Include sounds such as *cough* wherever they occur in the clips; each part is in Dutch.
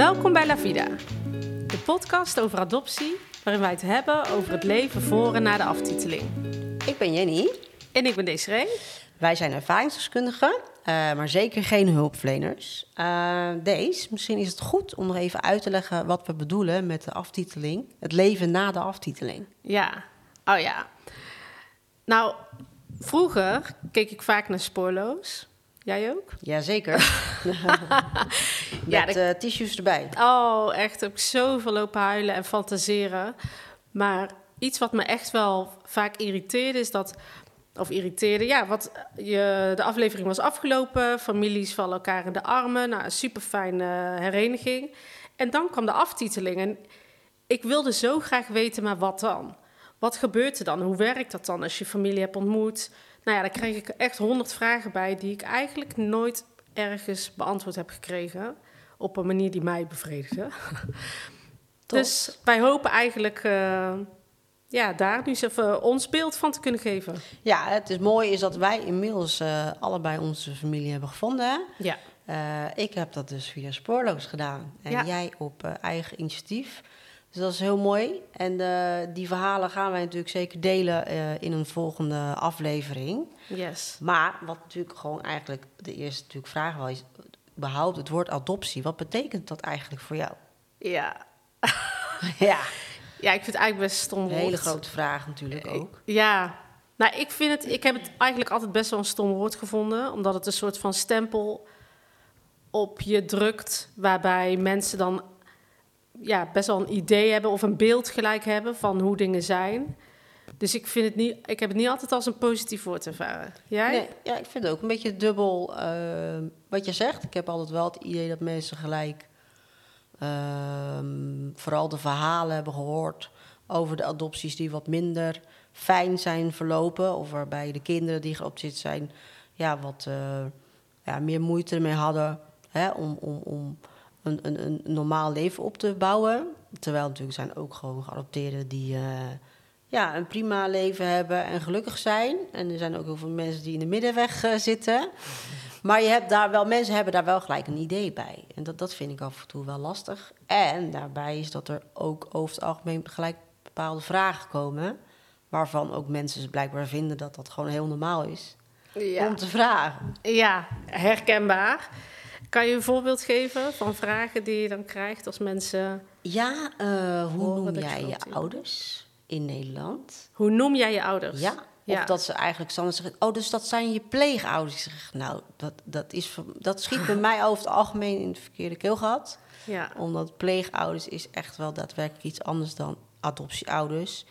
Welkom bij La Vida, de podcast over adoptie, waarin wij het hebben over het leven voor en na de aftiteling. Ik ben Jenny. En ik ben Desiree. Wij zijn ervaringsdeskundigen, uh, maar zeker geen hulpverleners. Uh, Deze, misschien is het goed om nog even uit te leggen wat we bedoelen met de aftiteling. Het leven na de aftiteling. Ja, oh ja. Nou, vroeger keek ik vaak naar Spoorloos. Jij ook? *laughs* Jazeker. *laughs* Met ja, uh, tissues erbij. Oh, echt. Heb ik zoveel lopen huilen en fantaseren. Maar iets wat me echt wel vaak irriteerde is dat... Of irriteerde, ja, wat je, de aflevering was afgelopen. Families vallen elkaar in de armen. Nou, een super fijne hereniging. En dan kwam de aftiteling. En ik wilde zo graag weten, maar wat dan? Wat gebeurt er dan? Hoe werkt dat dan als je familie hebt ontmoet? Nou ja, daar kreeg ik echt honderd vragen bij die ik eigenlijk nooit ergens beantwoord heb gekregen. Op een manier die mij bevredigde. *laughs* dus wij hopen eigenlijk uh, ja, daar nu eens even ons beeld van te kunnen geven. Ja, het is mooi is dat wij inmiddels uh, allebei onze familie hebben gevonden. Ja. Uh, ik heb dat dus via Spoorloos gedaan. En ja. jij op eigen initiatief. Dus dat is heel mooi. En uh, die verhalen gaan wij natuurlijk zeker delen uh, in een volgende aflevering. Yes. Maar wat natuurlijk gewoon eigenlijk de eerste natuurlijk vraag was, is... behoud het woord adoptie. Wat betekent dat eigenlijk voor jou? Ja. *laughs* ja. Ja, ik vind het eigenlijk best stom Een hele grote vraag natuurlijk ook. Ja. Nou, ik vind het... Ik heb het eigenlijk altijd best wel een stom woord gevonden. Omdat het een soort van stempel op je drukt... waarbij mensen dan ja, best wel een idee hebben of een beeld gelijk hebben van hoe dingen zijn. Dus ik, vind het niet, ik heb het niet altijd als een positief woord ervaren. Jij? Nee, ja, ik vind het ook een beetje dubbel uh, wat je zegt. Ik heb altijd wel het idee dat mensen gelijk uh, vooral de verhalen hebben gehoord over de adopties die wat minder fijn zijn verlopen. Of waarbij de kinderen die geadopteerd zijn ja, wat uh, ja, meer moeite ermee hadden hè, om, om, om een, een, een normaal leven op te bouwen. Terwijl natuurlijk zijn ook gewoon geadopteerden die uh, ja, een prima leven hebben en gelukkig zijn. En er zijn ook heel veel mensen die in de middenweg uh, zitten. Maar je hebt daar wel, mensen hebben daar wel gelijk een idee bij. En dat, dat vind ik af en toe wel lastig. En daarbij is dat er ook over het algemeen gelijk bepaalde vragen komen. Waarvan ook mensen blijkbaar vinden dat dat gewoon heel normaal is. Ja. Om te vragen. Ja, herkenbaar. Kan je een voorbeeld geven van vragen die je dan krijgt als mensen. Ja, uh, hoe noem jij je ouders in Nederland? Hoe noem jij je ouders? Ja. Of dat ze eigenlijk standaard zeggen: Oh, dus dat zijn je pleegouders. Ik zeg, nou, dat, dat, is, dat schiet bij *laughs* mij over het algemeen in de verkeerde keel gehad. Ja. Omdat pleegouders is echt wel daadwerkelijk iets anders dan adoptieouders.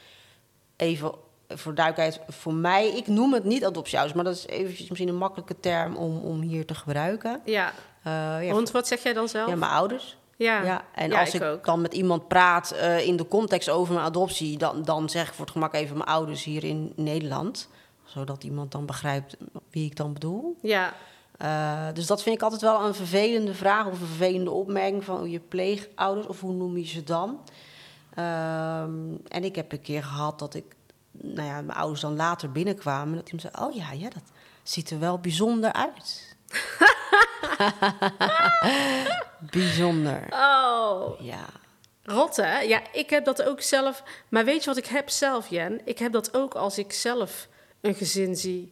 Even voor duidelijkheid, voor mij, ik noem het niet adoptieouders, maar dat is eventjes misschien een makkelijke term om, om hier te gebruiken. Ja. Uh, ja Want wat zeg jij dan zelf? Ja, mijn ouders. Ja, ja. en als ik, dan met iemand praat uh, in de context over mijn adoptie, dan, dan zeg ik voor het gemak even mijn ouders hier in Nederland. Zodat iemand dan begrijpt wie ik dan bedoel. Ja. Uh, dus dat vind ik altijd wel een vervelende vraag of een vervelende opmerking van je pleegouders of hoe noem je ze dan. Um, en ik heb een keer gehad dat ik nou ja, mijn ouders dan later binnenkwamen. Dat iemand zei, oh ja, ja, dat ziet er wel bijzonder uit. *laughs* *laughs* bijzonder. Oh. Ja. Rot, hè? Ja, ik heb dat ook zelf. Maar weet je wat ik heb zelf, Jen? Ik heb dat ook als ik zelf een gezin zie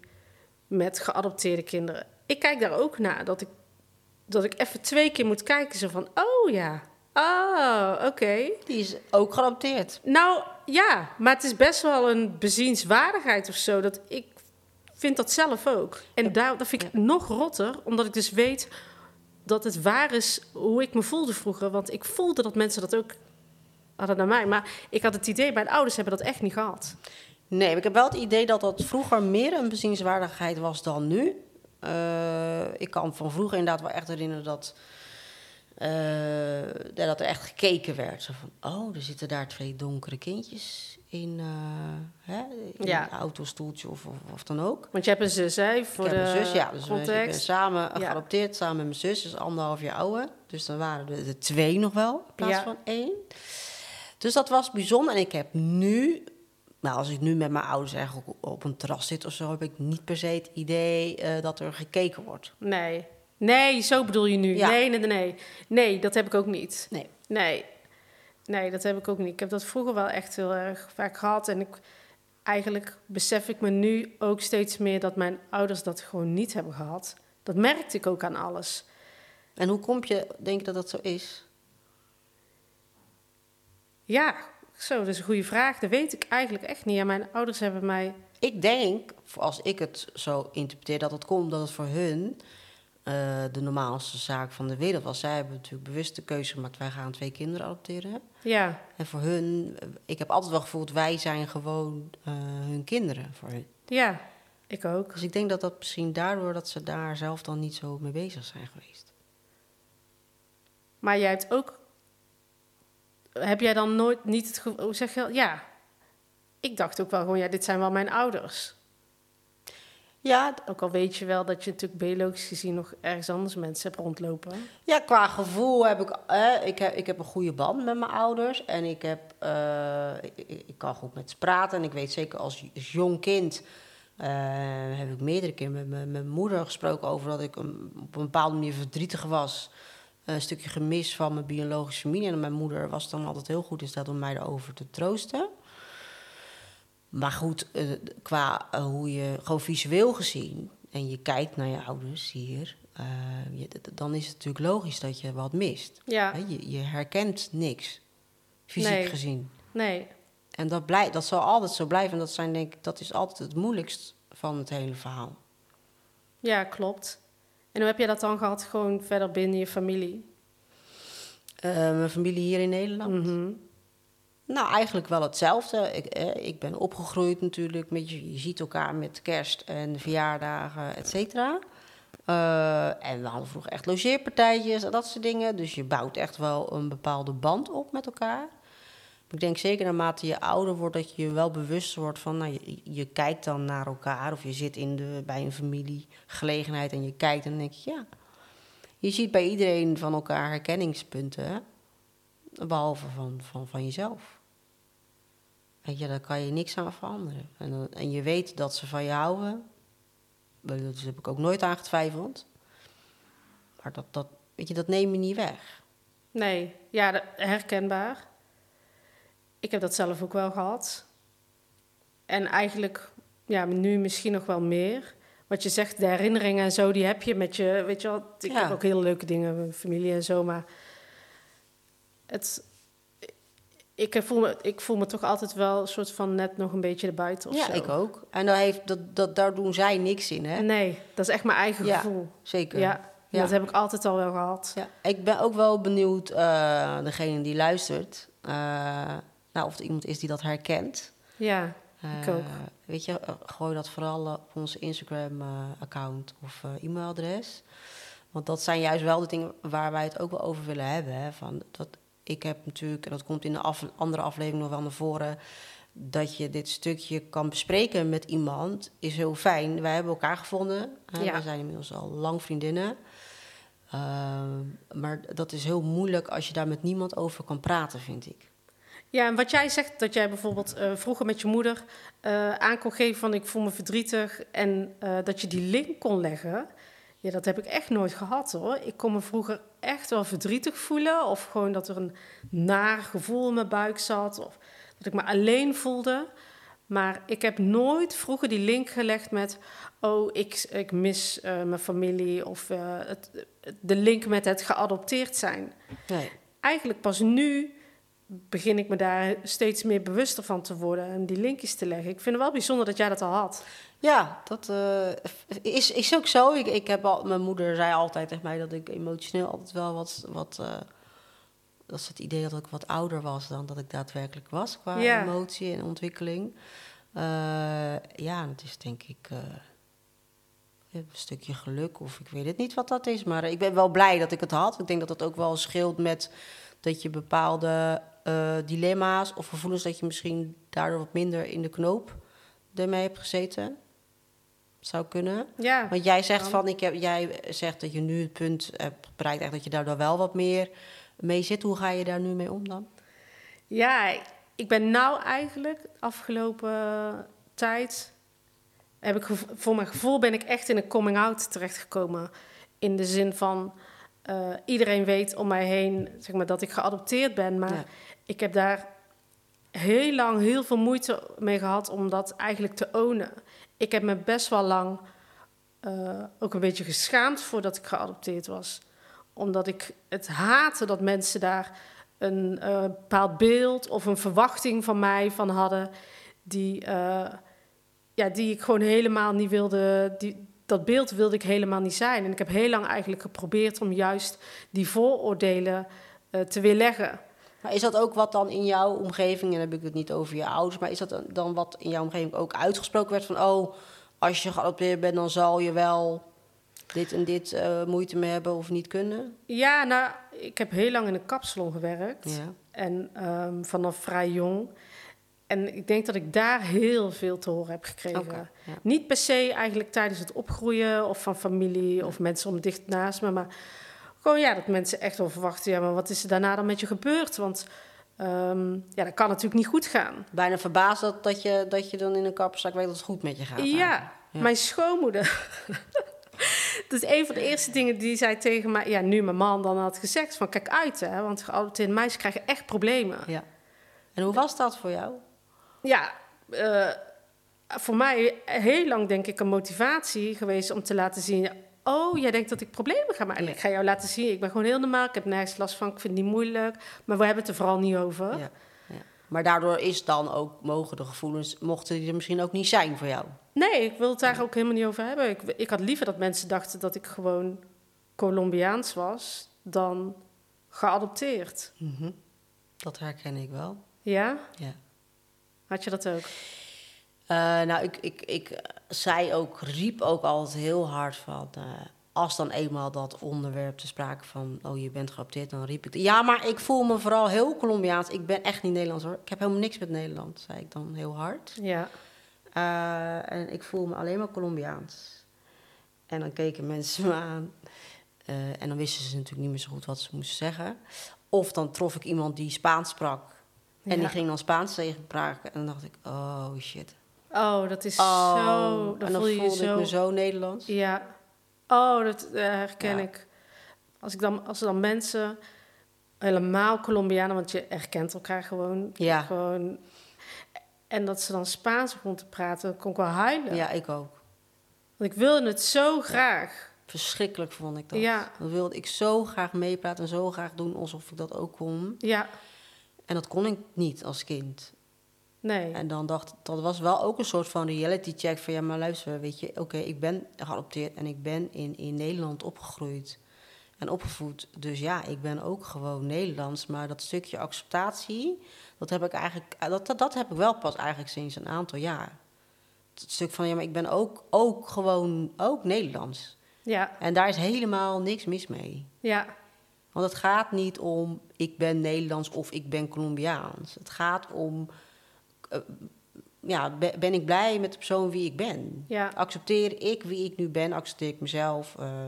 met geadopteerde kinderen. Ik kijk daar ook naar. Dat ik, dat ik even twee keer moet kijken. Zo van, oh ja, Oh, oké. Die is ook geadopteerd. Nou ja, maar het is best wel een bezienswaardigheid of zo. Dat ik vind dat zelf ook. En daar, dat vind ik nog rotter, omdat ik dus weet dat het waar is hoe ik me voelde vroeger. Want ik voelde dat mensen dat ook hadden naar mij. Maar ik had het idee, mijn ouders hebben dat echt niet gehad. Nee, ik heb wel het idee dat dat vroeger meer een bezienswaardigheid was dan nu. Uh, ik kan van vroeger inderdaad wel echt herinneren dat uh, dat er echt gekeken werd. Zo van, oh, er zitten daar twee donkere kindjes in, uh, hè, in ja. een autostoeltje of, of, of, dan ook. Want je hebt een zus, hè? Voor ik de heb een zus, ja. Dus we samen geadopteerd, samen met mijn zus. Dus anderhalf jaar ouder. Dus dan waren er de twee nog wel, in plaats van één. Dus dat was bijzonder. En ik heb nu... Nou, als ik nu met mijn ouders eigenlijk op een terras zit of zo... heb ik niet per se het idee uh, dat er gekeken wordt. Nee. Nee, zo bedoel je nu. Nee, nee, nee. Nee, dat heb ik ook niet. Nee. Nee. Nee, dat heb ik ook niet. Ik heb dat vroeger wel echt heel erg vaak gehad. En ik, eigenlijk besef ik me nu ook steeds meer dat mijn ouders dat gewoon niet hebben gehad. Dat merkte ik ook aan alles. En hoe kom je, denk je dat dat zo is? Ja, zo, dat is een goede vraag. Dat weet ik eigenlijk echt niet. Ja, mijn ouders hebben mij... Ik denk, als ik het zo interpreteer, dat het komt dat het voor hun eh, de normaalste zaak van de wereld was. Zij hebben natuurlijk bewust de keuze gemaakt, wij gaan twee kinderen adopteren. Ja, En voor hun, eh, ik heb altijd wel gevoeld, wij zijn gewoon eh, hun kinderen voor hun. ja, ik ook. Dus ik denk dat dat misschien daardoor dat ze daar zelf dan niet zo mee bezig zijn geweest. Maar jij hebt ook... Heb jij dan nooit niet het gevoel... Hoe zeg je? Ja. Ik dacht ook wel gewoon, ja, dit zijn wel mijn ouders. Ja, Ook al weet je wel dat je natuurlijk biologisch gezien nog ergens anders mensen hebt rondlopen. Ja, qua gevoel heb ik, eh, ik, heb, ik heb een goede band met mijn ouders. En ik, heb, eh, ik, kan goed met ze praten. En ik weet zeker als, jong kind eh, heb ik meerdere keer met, mijn- met mijn moeder gesproken over dat ik op een bepaalde manier verdrietig was. Een stukje gemis van mijn biologische familie. En mijn moeder was dan altijd heel goed in staat om mij erover te troosten. Maar goed, eh, qua eh, hoe je gewoon visueel gezien en je kijkt naar je ouders hier, eh, je- dan is het natuurlijk logisch dat je wat mist. Ja, Je, je herkent niks, fysiek Nee. gezien. nee. En dat, blij, dat zal altijd zo blijven. En dat, zijn, denk ik, dat is altijd het moeilijkst van het hele verhaal. Ja, klopt. En hoe heb je dat dan gehad, gewoon verder binnen je familie? Mijn familie hier in Nederland. Mhm. Nou, eigenlijk wel hetzelfde. Ik, eh, ik ben opgegroeid natuurlijk. Met, je, ziet elkaar met kerst en verjaardagen, et cetera. Eh, en we hadden vroeger echt logeerpartijtjes en dat soort dingen. Dus je bouwt echt wel een bepaalde band op met elkaar. Ik denk zeker naarmate je ouder wordt, dat je je wel bewust wordt van... Nou, je, kijkt dan naar elkaar of je zit in de, bij een familiegelegenheid en je kijkt en dan denk je... ja, je ziet bij iedereen van elkaar herkenningspunten, behalve van, van, van jezelf. Weet je, daar kan je niks aan veranderen. En, en je weet dat ze van je houden. Daar heb ik ook nooit aan getwijfeld. Maar dat, dat, weet je, dat neem je niet weg. Nee, ja, herkenbaar. Ik heb dat zelf ook wel gehad. En eigenlijk, ja, nu misschien nog wel meer. Wat je zegt, de herinneringen en zo, die heb je met je, weet je wel. Ik Ja. heb ook hele leuke dingen met mijn familie en zo, maar het, ik voel, me, ik voel me toch altijd wel een soort van net nog een beetje erbuiten of ja, zo. ik ook. En daar, heeft, dat, dat, daar doen zij niks in, hè? Nee, dat is echt mijn eigen Ja, gevoel. Zeker. Ja, Ja. dat heb ik altijd al wel gehad. Ja, ik ben ook wel benieuwd, eh degene die luistert, eh, nou, of er iemand is die dat herkent. Ja, Ik ook. Eh, Weet je, eh, gooi dat vooral eh, op onze Instagram-account of eh, e-mailadres. Want dat zijn juist wel de dingen waar wij het ook wel over willen hebben. Hè? Van, dat, ik heb natuurlijk, en dat komt in de af- andere aflevering nog wel naar voren... dat je dit stukje kan bespreken met iemand, is heel fijn. Wij hebben elkaar gevonden. Hè? Ja. We zijn inmiddels al lang vriendinnen. Ehm, maar dat is heel moeilijk als je daar met niemand over kan praten, vind ik. Ja, en wat jij zegt, dat jij bijvoorbeeld eh, vroeger met je moeder eh, aan kon geven van ik voel me verdrietig en eh, dat je die link kon leggen. Ja, dat heb ik echt nooit gehad hoor. Ik kon me vroeger echt wel verdrietig voelen of gewoon dat er een naar gevoel in mijn buik zat of dat ik me alleen voelde. Maar ik heb nooit vroeger die link gelegd met, oh, ik, ik mis eh, mijn familie of eh, het, de link met het geadopteerd zijn Nee. eigenlijk pas nu begin ik me daar steeds meer bewuster van te worden en die linkjes te leggen. Ik vind het wel bijzonder dat jij dat al had. Ja, dat eh, is, is ook zo. Ik, ik heb al, mijn moeder zei altijd tegen mij dat ik emotioneel altijd wel wat. wat eh, dat is het idee dat ik wat ouder was dan dat ik daadwerkelijk was qua Ja. emotie en ontwikkeling. Eh, ja, het is denk ik een stukje geluk of ik weet het niet wat dat is. Maar ik ben wel blij dat ik het had. Ik denk dat dat ook wel scheelt met dat je bepaalde eh, dilemma's of gevoelens dat je misschien daardoor wat minder in de knoop ermee hebt gezeten. Zou kunnen. Ja, Want jij zegt van, ik heb, jij zegt dat je nu het punt hebt bereikt echt dat je daardoor wel wat meer mee zit. Hoe ga je daar nu mee om dan? ja ik ben nou eigenlijk afgelopen tijd, heb ik voor mijn gevoel ben ik echt in een coming-out terechtgekomen. In de zin van eh, iedereen weet om mij heen zeg maar, dat ik geadopteerd ben. Maar Ja. ik heb daar heel lang heel veel moeite mee gehad om dat eigenlijk te ownen. Ik heb me best wel lang eh, ook een beetje geschaamd voordat ik geadopteerd was. Omdat ik het haatte dat mensen daar een eh, bepaald beeld of een verwachting van mij van hadden. Die, ja, die ik gewoon helemaal niet wilde. Die, dat beeld wilde ik helemaal niet zijn. En ik heb heel lang eigenlijk geprobeerd om juist die vooroordelen eh, te weerleggen. Maar is dat ook wat dan in jouw omgeving, en dan heb ik het niet over je ouders, maar is dat dan wat in jouw omgeving ook uitgesproken werd van, oh, als je geadopteerd bent, dan zal je wel dit en dit eh, moeite mee hebben of niet kunnen? Ja, nou, ik heb heel lang in een kapsalon gewerkt. Ja. En ehm, vanaf vrij jong. En ik denk dat ik daar heel veel te horen heb gekregen. Ja. Niet per se eigenlijk tijdens het opgroeien of van familie of mensen om dicht naast me. Maar gewoon ja, dat mensen echt wel verwachten. Ja, maar wat is er daarna dan met je gebeurd? Want ehm, ja, dat kan natuurlijk niet goed gaan. Bijna verbaasd dat, dat, je, dat je dan in een kapperzak weet dat het goed met je gaat. Ja, mijn schoonmoeder. dat is *laughs* een van de eerste dingen die zij tegen mij... Ja, nu mijn man dan had gezegd van kijk uit hè. Want geadopteerde meisjes krijgen echt problemen. Ja. En hoe was dat voor jou? Ja, eh, voor mij heel lang denk ik een motivatie geweest om te laten zien... Oh, jij denkt dat ik problemen ga maken. Ja. Ik ga jou laten zien, ik ben gewoon heel normaal. Ik heb nergens last van, ik vind het niet moeilijk. Maar we hebben het er vooral niet over. Ja. Ja. Maar daardoor is dan ook, mogen de gevoelens, mochten die er misschien ook niet zijn voor jou. Nee, ik wil het daar ook helemaal niet over hebben. Ik, ik had liever dat mensen dachten dat ik gewoon Colombiaans was... dan geadopteerd. Mhm. Dat herken ik wel. Ja? Ja. Had je dat ook? Eh, nou, ik, ik, ik zei ook, riep ook altijd heel hard van... eh, als dan eenmaal dat onderwerp te sprake van... oh, je bent geadopteerd, dan riep ik... ja, maar ik voel me vooral heel Colombiaans. Ik ben echt niet Nederlands, hoor. Ik heb helemaal niks met Nederland, zei ik dan heel hard. Ja. Eh, en ik voel me alleen maar Colombiaans. En dan keken mensen me aan. En dan wisten ze natuurlijk niet meer zo goed wat ze moesten zeggen. Of dan trof ik iemand die Spaans sprak. En die ging dan Spaans tegen praten. En dan dacht ik, oh shit. Oh, dat is Oh, zo... en Dan voel je je voelde ik me zo Nederlands. Ja. Oh, dat eh, herken Ja. ik. Als, ik dan, als er dan mensen, helemaal Colombianen, want je herkent elkaar gewoon. Ja. gewoon en dat ze dan Spaans begon te praten, kon ik wel huilen. Ja, ik ook. Want ik wilde het zo graag. Verschrikkelijk vond ik dat. Ja. Dan wilde ik zo graag meepraten en zo graag doen alsof ik dat ook kon. Ja, En dat kon ik niet als kind. nee. En dan dacht dat was wel ook een soort van reality check van ja, maar luister, weet je, oké, ik ben geadopteerd en ik ben in, in Nederland opgegroeid en opgevoed. Dus ja, ik ben ook gewoon Nederlands, maar dat stukje acceptatie, dat heb ik eigenlijk, dat, dat, dat heb ik wel pas eigenlijk sinds een aantal jaar. Het stuk van ja, maar ik ben ook, ook gewoon ook Nederlands. Ja, En daar is helemaal niks mis mee. ja, Want het gaat niet om ik ben Nederlands of ik ben Colombiaans. Het gaat om, eh, ja, be- ben ik blij met de persoon wie ik ben? ja. Accepteer ik wie ik nu ben? Accepteer ik mezelf? eh,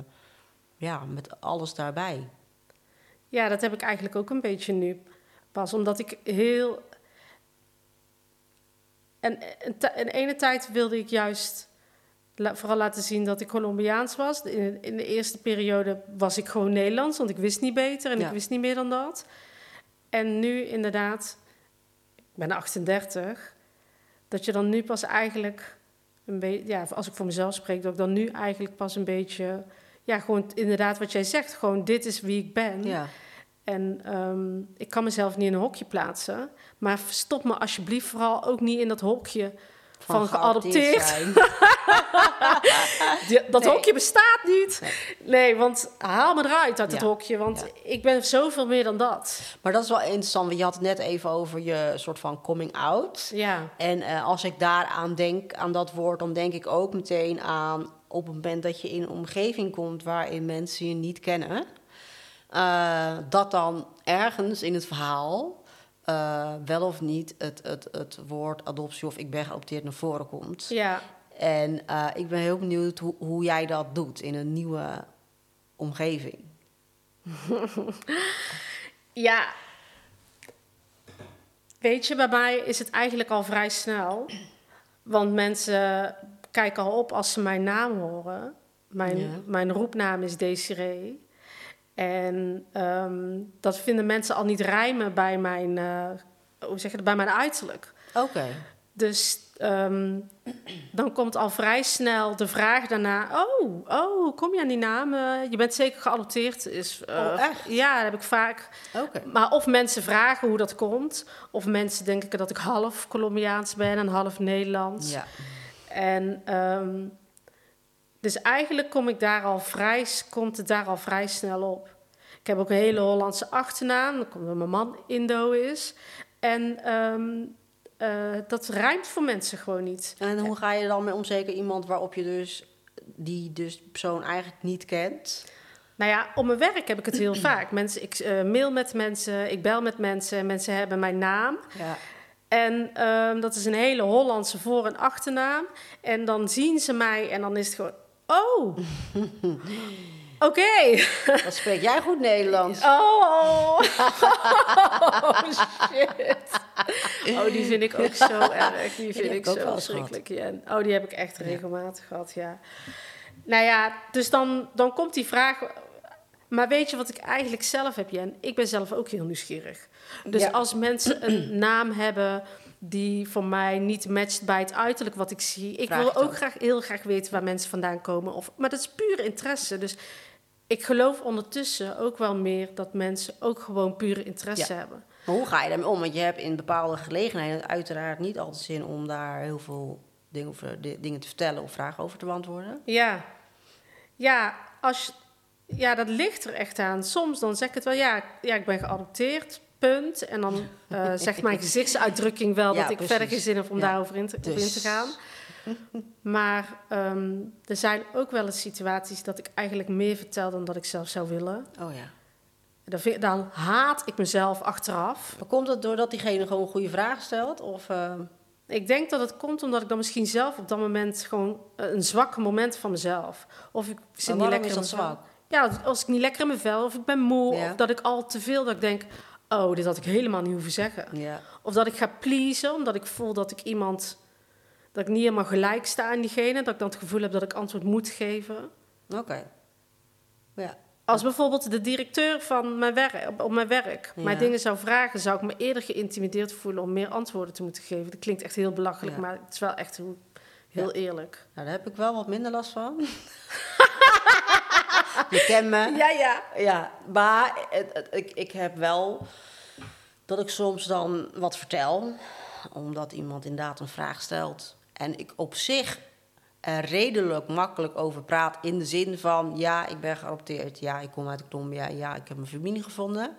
ja, met alles daarbij. Ja, dat heb ik eigenlijk ook een beetje nu. Pas omdat ik heel. En een ene tijd wilde ik juist la- vooral laten zien dat ik Colombiaans was. In, in de eerste periode was ik gewoon Nederlands, want ik wist niet beter en Ja. ik wist niet meer dan dat. En nu inderdaad, ik ben 38, dat je dan nu pas eigenlijk een beetje, ja, als ik voor mezelf spreek, dat ik dan nu eigenlijk pas een beetje, ja, gewoon inderdaad wat jij zegt, gewoon dit is wie ik ben. Ja, En ehm, ik kan mezelf niet in een hokje plaatsen. Maar stop me alsjeblieft vooral ook niet in dat hokje van, geadopteerd. zijn. *laughs* Die- dat Nee. hokje bestaat niet. Nee. want haal me eruit uit het Ja. hokje. Want Ja. ik ben zoveel meer dan dat. Maar dat is wel interessant, want je had het net even over je soort van coming out. Ja, En eh, als ik daaraan denk, aan dat woord, dan denk ik ook meteen aan op het moment dat je in een omgeving komt waarin mensen je niet kennen, eh, dat dan ergens in het verhaal eh, wel of niet het, het, het woord adoptie of ik ben geadopteerd naar voren komt. ja, En eh, ik ben heel benieuwd hoe, hoe jij dat doet in een nieuwe omgeving. *laughs* ja. Weet je, bij mij is het eigenlijk al vrij snel. Want mensen kijken al op als ze mijn naam horen. Mijn, Ja. mijn roepnaam is Desiree. En ehm, dat vinden mensen al niet rijmen bij mijn, eh, hoe zeg je dat, bij mijn uiterlijk. Oké. Dus ehm, dan komt al vrij snel de vraag daarna: Oh, oh kom je aan die naam? Eh, je bent zeker geadopteerd. Is, eh, Oh, echt? Ja, dat heb ik vaak. Oké. Maar of mensen vragen hoe dat komt, of mensen denken dat ik half Colombiaans ben en half Nederlands. Ja. En ehm, dus eigenlijk kom ik daar al vrij, komt het daar al vrij snel op. Ik heb ook een hele Hollandse achternaam, dat komt omdat mijn man Indo is. En ehm, eh, dat rijmt voor mensen gewoon niet. En hoe ga je dan mee om? Zeker iemand waarop je dus, die dus persoon eigenlijk niet kent. Nou ja, op mijn werk heb ik het heel *clears throat* vaak. Mensen, ik eh, mail met mensen, ik bel met mensen, mensen hebben mijn naam. Ja. En ehm, dat is een hele Hollandse voor- en achternaam. En dan zien ze mij en dan is het gewoon... Oh, *laughs* oké. Wat spreek jij goed Nederlands? Oh. oh, shit. Oh, die vind ik ook zo *laughs* erg. Die vind heb ik zo verschrikkelijk. Ja. Oh, die heb ik echt regelmatig gehad, ja. Nou ja, dus dan, dan komt die vraag... Maar weet je wat ik eigenlijk zelf heb, Jen? Ik ben zelf ook heel nieuwsgierig. Dus Ja. als mensen een *clears throat* naam hebben die voor mij niet matcht bij het uiterlijk wat ik zie... Ik Vraag wil ook graag, heel graag weten waar mensen vandaan komen. Of, maar dat is puur interesse. Dus ik geloof ondertussen ook wel meer dat mensen ook gewoon pure interesse Ja. hebben. Maar hoe ga je daarmee om? Want je hebt in bepaalde gelegenheden uiteraard niet altijd zin om daar heel veel dingen, over, di- dingen te vertellen of vragen over te beantwoorden. Ja, ja, als, ja dat ligt er echt aan. Soms dan zeg ik het wel, ja, ja ik ben geadopteerd, punt. En dan *laughs* eh, zegt mijn gezichtsuitdrukking wel Ja, dat ik precies. verder geen zin heb om Ja, daarover in te, op in dus- te gaan. *laughs* Maar ehm, er zijn ook wel eens situaties dat ik eigenlijk meer vertel dan dat ik zelf zou willen. Oh ja. Dan, vind- dan haat ik mezelf achteraf. Maar komt het doordat diegene gewoon goede vragen stelt? Of, eh, Ik denk dat het komt omdat ik dan misschien zelf op dat moment gewoon eh, een zwak moment van mezelf. Of ik zit niet lekker in dat mijn zwak? Ja, als ik niet lekker in mijn vel, of ik ben moe, Ja. of dat ik al te veel, dat ik denk, oh, dit had ik helemaal niet hoeven zeggen. Ja. Of dat ik ga pleasen, omdat ik voel dat ik iemand, dat ik niet helemaal gelijk sta aan diegene, dat ik dan het gevoel heb dat ik antwoord moet geven. Oké. Ja. Als bijvoorbeeld de directeur van mijn werk, op, op mijn werk mij dingen zou vragen, zou ik me eerder geïntimideerd voelen om meer antwoorden te moeten geven. Dat klinkt echt heel belachelijk, Ja. maar het is wel echt heel, heel eerlijk. Nou, daar heb ik wel wat minder last van. *laughs* je kent me. Ja, ja. Ja, maar het, het- ik, ik heb wel dat ik soms dan wat vertel, omdat iemand inderdaad een vraag stelt. En ik op zich er redelijk makkelijk over praat in de zin van... ja, ik ben geadopteerd, ja, ik kom uit Colombia, ja, ik heb mijn familie gevonden.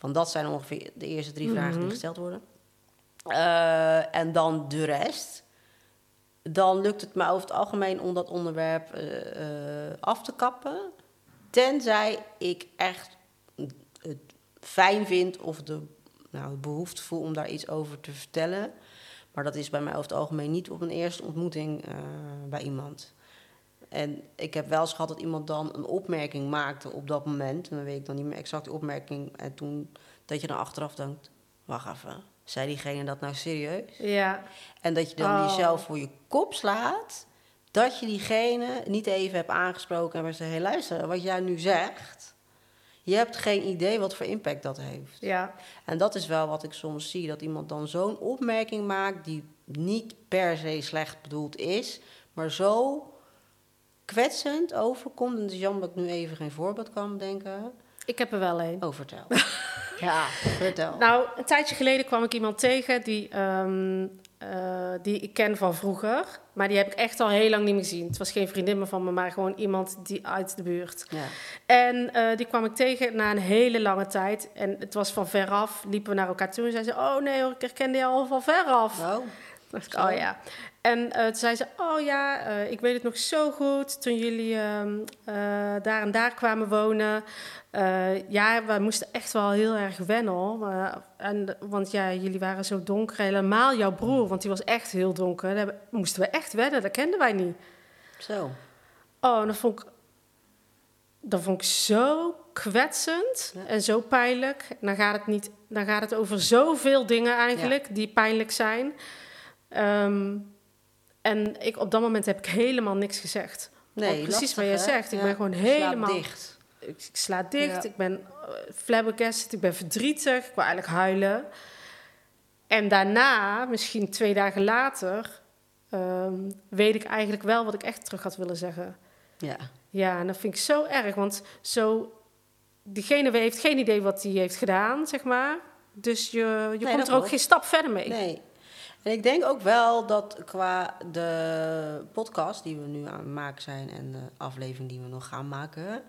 Want dat zijn ongeveer de eerste drie vragen die gesteld worden. Eh, en dan de rest. Dan lukt het me over het algemeen om dat onderwerp eh, eh, af te kappen. Tenzij ik echt het fijn vind of de nou, behoefte voel om daar iets over te vertellen. Maar dat is bij mij over het algemeen niet op een eerste ontmoeting eh, bij iemand. En ik heb wel eens gehad dat iemand dan een opmerking maakte op dat moment. En dan weet ik dan niet meer exact de opmerking. En toen dat je dan achteraf denkt, wacht even, zei diegene dat nou serieus? Ja, En dat je dan Oh. jezelf voor je kop slaat. Dat je diegene niet even hebt aangesproken en maar zegt: hé, luister, wat jij nu zegt. Je hebt geen idee wat voor impact dat heeft. ja. En dat is wel wat ik soms zie: dat iemand dan zo'n opmerking maakt. die niet per se slecht bedoeld is, maar zo kwetsend overkomt. En het is jammer dat ik nu even geen voorbeeld kan bedenken. Ik heb er wel een. Oh, vertel. *laughs* ja, vertel. Nou, een tijdje geleden kwam ik iemand tegen die, ehm, eh, die ik ken van vroeger. Maar die heb ik echt al heel lang niet meer gezien. Het was geen vriendin meer van me, maar gewoon iemand die uit de buurt. Ja. En eh, die kwam ik tegen na een hele lange tijd. En het was van veraf, liepen we naar elkaar toe en zei ze... Oh nee hoor, ik herkende jou al van veraf. Oh, dacht ik, oh ja. En eh, toen zei ze, oh ja, eh, ik weet het nog zo goed. Toen jullie ehm, eh, daar en daar kwamen wonen. Ja, wij moesten echt wel heel erg wennen hoor. En, want ja, jullie waren zo donker. Helemaal jouw broer, want die was echt heel donker. Daar moesten we echt wennen, dat kenden wij niet. zo. Oh, en dat vond ik, dat vond ik zo kwetsend Ja. en zo pijnlijk. Dan gaat het, niet, dan gaat het over zoveel dingen eigenlijk die pijnlijk zijn. Ehm, en ik, op dat moment heb ik helemaal niks gezegd. Nee, Want precies lastig, wat je hè? zegt. Ik Ja, ben gewoon helemaal... dicht. Ik, ik sla dicht, Ja. ik ben uh, flabbergasted, ik ben verdrietig, ik wil eigenlijk huilen. En daarna, misschien twee dagen later, ehm, weet ik eigenlijk wel wat ik echt terug had willen zeggen. Ja. Ja, en dat vind ik zo erg, want zo, diegene heeft geen idee wat hij heeft gedaan, zeg maar. Dus je, je komt er ook geen stap verder mee. Nee. En ik denk ook wel dat qua de podcast die we nu aan het maken zijn en de aflevering die we nog gaan maken,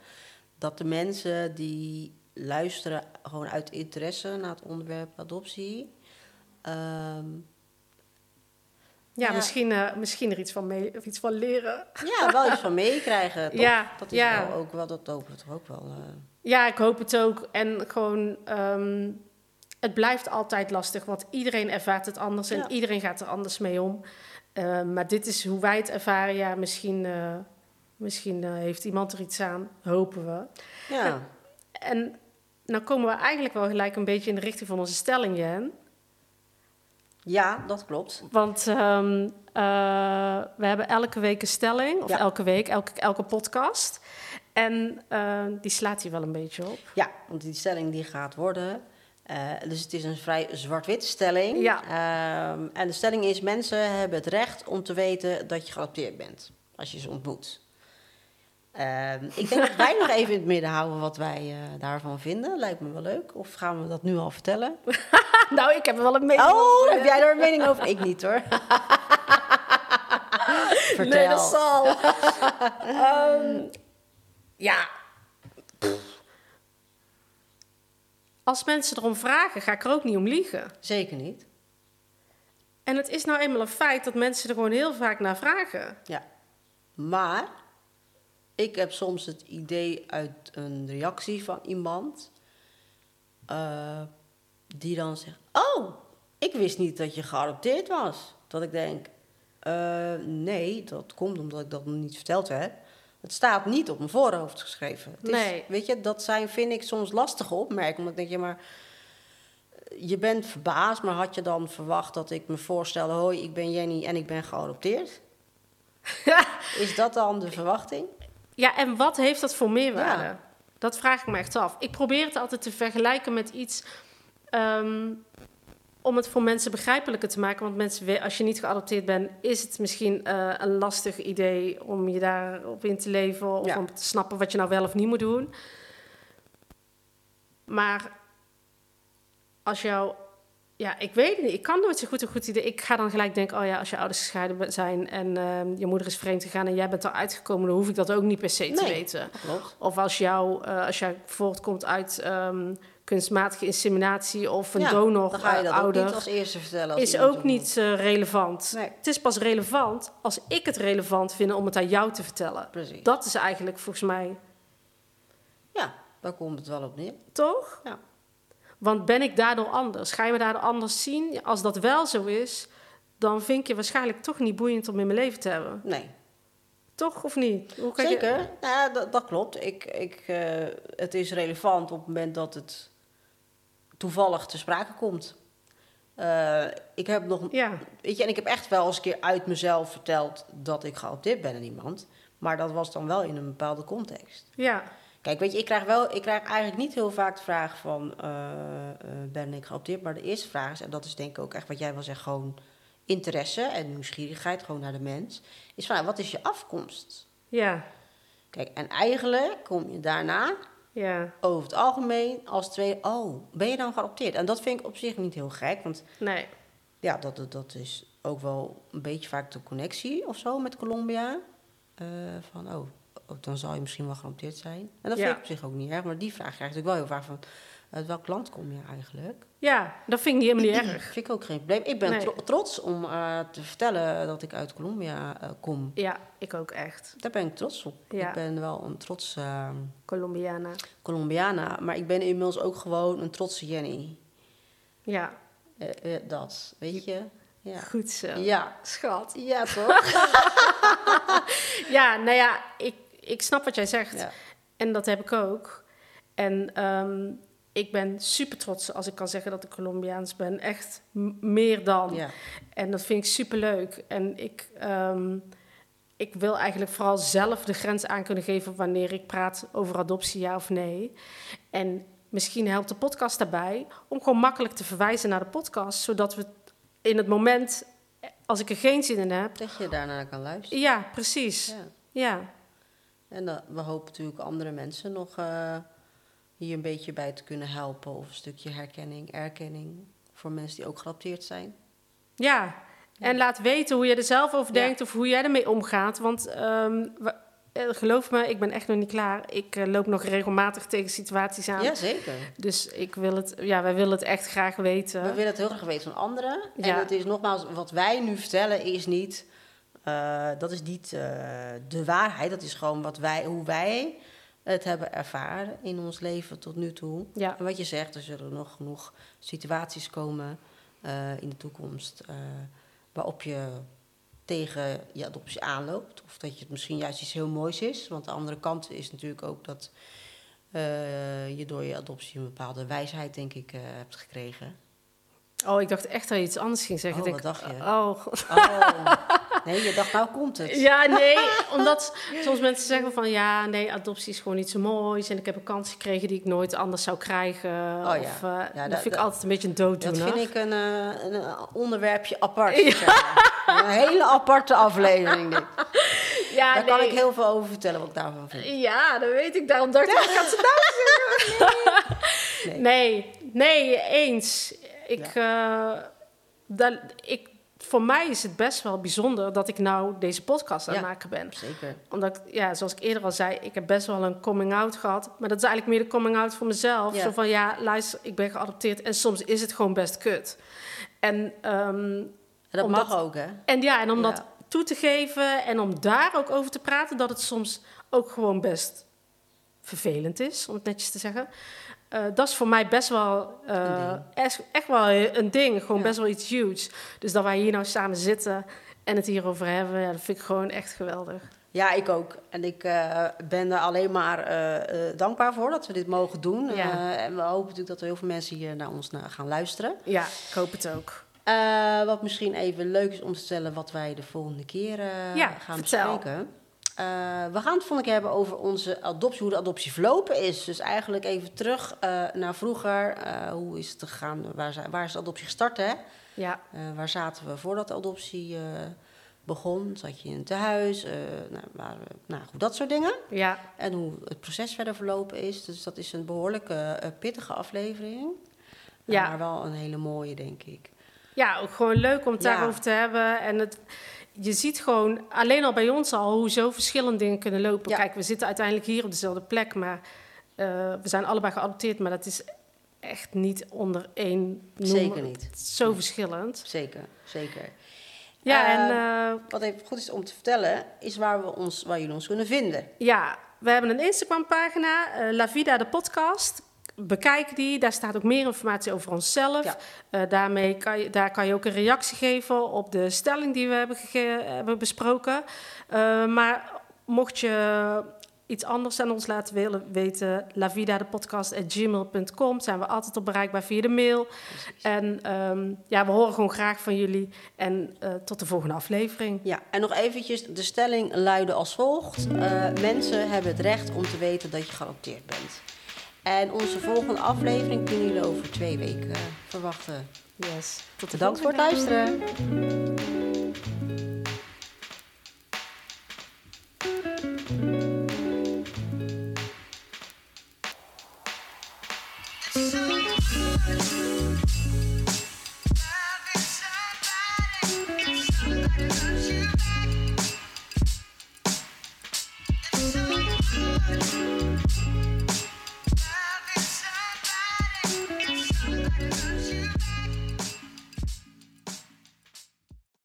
dat de mensen die luisteren gewoon uit interesse naar het onderwerp adoptie. ehm, Ja, Ja. Misschien, eh, misschien er iets van, mee, of iets van leren. ja, wel iets van meekrijgen. *laughs* Ja, dat is ja. wel ook wel, dat hopen we toch ook wel. eh. Ja, ik hoop het ook. En gewoon, ehm, het blijft altijd lastig, want iedereen ervaart het anders en Ja. iedereen gaat er anders mee om. Eh, maar dit is hoe wij het ervaren. Ja, misschien, eh, misschien eh, heeft iemand er iets aan, hopen we. ja. En nou komen we eigenlijk wel gelijk een beetje in de richting van onze stelling, Jen. ja, dat klopt. Want ehm, eh, we hebben elke week een stelling, of Ja. elke week, elke, elke podcast. En die slaat hier wel een beetje op. Ja, want die stelling die gaat worden. Eh, dus het is een vrij zwart-wit stelling. Ja. Ehm, en de stelling is: mensen hebben het recht om te weten dat je geadopteerd bent als je ze ontmoet. Ehm, ik denk dat wij *laughs* nog even in het midden houden wat wij eh, daarvan vinden. Lijkt me wel leuk. Of gaan we dat nu al vertellen? *laughs* nou, ik heb er wel een mening Oh, over. heb jij daar een mening over? Ik niet hoor. *laughs* Vertel. Nee, dat zal. Ehm, ja. Als mensen erom vragen, ga ik er ook niet om liegen. Zeker niet. En het is nou eenmaal een feit dat mensen er gewoon heel vaak naar vragen. Ja. Maar ik heb soms het idee uit een reactie van iemand eh, die dan zegt: Oh, ik wist niet dat je geadopteerd was. Dat ik denk: eh, Nee, dat komt omdat ik dat nog niet verteld heb. Het staat niet op mijn voorhoofd geschreven. Het is, Nee. Weet je, dat zijn, vind ik soms lastige opmerkingen. Omdat denk, ja, maar je bent verbaasd, maar had je dan verwacht dat ik me voorstelde: hoi, ik ben Jenny en ik ben geadopteerd? *laughs* Is dat dan de verwachting? Ja, en wat heeft dat voor meerwaarde? Ja. Dat vraag ik me echt af. Ik probeer het altijd te vergelijken met iets. ehm, om het voor mensen begrijpelijker te maken. Want mensen, als je niet geadopteerd bent, is het misschien eh, een lastig idee om je daarop in te leven. Of Ja. om te snappen wat je nou wel of niet moet doen. Maar als jou. Ja, ik weet het niet. Ik kan nooit zo goed een goed idee. Ik ga dan gelijk denken: oh ja, als je ouders gescheiden zijn en ehm, je moeder is vreemd gegaan en jij bent eruit gekomen, dan hoef ik dat ook niet per se te Nee. weten. Klopt. Of als, jou, eh, als jij voortkomt uit ehm, kunstmatige inseminatie of een Ja, donor dan ga je dat eh, ook ouder, niet als eerste vertellen. Als is ook niet eh, relevant. Nee. Het is pas relevant als ik het relevant vind om het aan jou te vertellen. Precies. Dat is eigenlijk volgens mij Ja, daar komt het wel op neer. toch? Ja. Want ben ik daardoor anders? Ga je me daardoor anders zien? Als dat wel zo is, dan vind je waarschijnlijk toch niet boeiend om in mijn leven te hebben. Nee, Toch of niet? Hoe kan je- zeker. Nou, ja, dat, dat klopt. Ik, ik, eh, het is relevant op het moment dat het toevallig te sprake komt. Eh, ik heb nog, Ja, weet je, en ik heb echt wel eens een keer uit mezelf verteld dat ik geadopteerd ben aan iemand. Maar dat was dan wel in een bepaalde context. ja, Kijk, weet je, ik krijg, wel, ik krijg eigenlijk niet heel vaak de vraag van, eh, eh, ben ik geadopteerd? Maar de eerste vraag is, en dat is denk ik ook echt wat jij wel zegt, gewoon interesse en nieuwsgierigheid gewoon naar de mens. Is van, nou, wat is je afkomst? ja, Kijk, en eigenlijk kom je daarna ja. over het algemeen als tweede, oh, ben je dan geadopteerd? En dat vind ik op zich niet heel gek, want Nee. ja, dat, dat, dat is ook wel een beetje vaak de connectie of zo met Colombia. Eh, van, oh, oh, dan zal je misschien wel geadopteerd zijn. En dat Ja. vind ik op zich ook niet erg, maar die vraag krijg ik natuurlijk wel heel vaak van, uit welk land kom je eigenlijk? Ja, dat vind ik helemaal niet *clears throat* erg. Vind ik ook geen probleem. Ik ben Nee. tro- trots om eh, te vertellen dat ik uit Colombia eh, kom. Ja, ik ook echt. Daar ben ik trots op. Ja. Ik ben wel een trots eh, Colombiana. Colombiana, maar ik ben inmiddels ook gewoon een trotse Jenny. Ja, Eh, dat, weet je? Ja. goed zo. Ja. Schat. Ja, toch? *laughs* Ja, nou ja, ik, ik snap wat jij zegt. ja. En dat heb ik ook. En ehm, ik ben super trots als ik kan zeggen dat ik Colombiaans ben. Echt meer dan. ja. En dat vind ik super leuk. En ik, ehm, ik wil eigenlijk vooral zelf de grens aan kunnen geven wanneer ik praat over adoptie, ja of nee. En misschien helpt de podcast daarbij om gewoon makkelijk te verwijzen naar de podcast, zodat we in het moment, als ik er geen zin in heb. Dat je daarnaar kan luisteren. Ja, precies. Ja. Ja, En we hopen natuurlijk andere mensen nog uh, hier een beetje bij te kunnen helpen. Of een stukje herkenning, erkenning voor mensen die ook geadopteerd zijn. ja. En laat weten hoe je er zelf over Ja. denkt of hoe jij ermee omgaat. Want ehm, eh, geloof me, ik ben echt nog niet klaar. Ik eh, loop nog regelmatig tegen situaties aan. Jazeker. Dus ik wil het, ja, wij willen het echt graag weten. We willen het heel graag weten van anderen. En Ja. het is nogmaals, wat wij nu vertellen is niet, eh, dat is niet de waarheid. Dat is gewoon wat wij, hoe wij het hebben ervaren in ons leven tot nu toe. Ja. En wat je zegt, er zullen nog genoeg situaties komen eh, in de toekomst eh, waarop je tegen je adoptie aanloopt. Of dat je het misschien juist iets heel moois is. Want de andere kant is natuurlijk ook dat eh, je door je adoptie een bepaalde wijsheid, denk ik, hebt gekregen. Oh, ik dacht echt dat je iets anders ging zeggen. Oh, Ik wat dacht je? Oh. Oh, *laughs* nee, je dacht, nou komt het. ja, nee. *laughs* Omdat soms mensen zeggen van... Ja, nee, adoptie is gewoon iets zo moois. En ik heb een kans gekregen die ik nooit anders zou krijgen. ja. Of, eh, Ja, dat dat- vind ik altijd een beetje een dooddoener. Dat vind ik een, eh, een eh, onderwerpje apart. Een hele aparte aflevering. Dit. *laughs* Ja, Daar kan ik heel veel over vertellen wat ik daarvan vind. Ja, dat weet ik. Daarom dacht ik, gaat ze *laughs* nou zeggen? Nee. Nee, nee, eens. Ik, eh, dat, ik, voor mij is het best wel bijzonder dat ik nou deze podcast aan het Ja. maken ben. Zeker. Omdat, ja, zoals ik eerder al zei, ik heb best wel een coming-out gehad. Maar dat is eigenlijk meer de coming-out voor mezelf. Ja. Zo van, ja, luister, ik ben geadopteerd en soms is het gewoon best kut. En, ehm, En dat Omdat- mag ook, hè? en ja, en om dat toe te geven en om daar ook over te praten, dat het soms ook gewoon best vervelend is, om het netjes te zeggen. Eh, dat is voor mij best wel eh, echt, echt wel een ding, gewoon Ja. best wel iets huge. Dus dat wij hier nou samen zitten en het hierover hebben, ja, dat vind ik gewoon echt geweldig. Ja, ik ook. En ik eh, ben er alleen maar dankbaar voor dat we dit mogen doen. Ja. En we hopen natuurlijk dat er heel veel mensen hier naar ons gaan luisteren. Ja, ik hoop het ook. Wat misschien even leuk is om te stellen wat wij de volgende keer gaan vertel. bespreken. Eh, we gaan het volgende hebben over onze adoptie, hoe de adoptie verlopen is. Dus eigenlijk even terug eh, naar vroeger. Eh, hoe is het gegaan? Waar, waar is de adoptie gestart? Hè? Ja, waar zaten we voordat de adoptie begon? Zat je in een tehuis? Eh, nou, we- nou, goed, dat soort dingen. ja, En hoe het proces verder verlopen is. Dus dat is een behoorlijk eh, eh, pittige aflevering. Ja. Maar wel een hele mooie, denk ik. ja, ook gewoon leuk om het Ja. daarover te hebben. En het, je ziet gewoon, alleen al bij ons al, hoe zo verschillende dingen kunnen lopen. Ja. Kijk, we zitten uiteindelijk hier op dezelfde plek, maar eh, we zijn allebei geadopteerd. Maar dat is echt niet onder één noemer. Zeker niet. Zo verschillend. Zeker, zeker. Ja, en eh, Wat even goed is om te vertellen, is waar, we ons, waar jullie ons kunnen vinden. ja, we hebben een Instagram-pagina, eh, La Vida de podcast. Bekijk die, daar staat ook meer informatie over onszelf. Ja. Eh, daarmee kan je, daar kan je ook een reactie geven op de stelling die we hebben, besproken. Eh, maar mocht je iets anders aan ons laten willen weten, lavidadepodcast.gmail.com zijn we altijd op bereikbaar via de mail. En ehm, ja, we horen gewoon graag van jullie. En eh, tot de volgende aflevering. Ja, en nog eventjes, de stelling luidde als volgt. Mensen hebben het recht om te weten dat je geadopteerd bent. En onze volgende aflevering kunnen jullie over twee weken eh, verwachten. Yes. Tot de Bedankt voor het luisteren.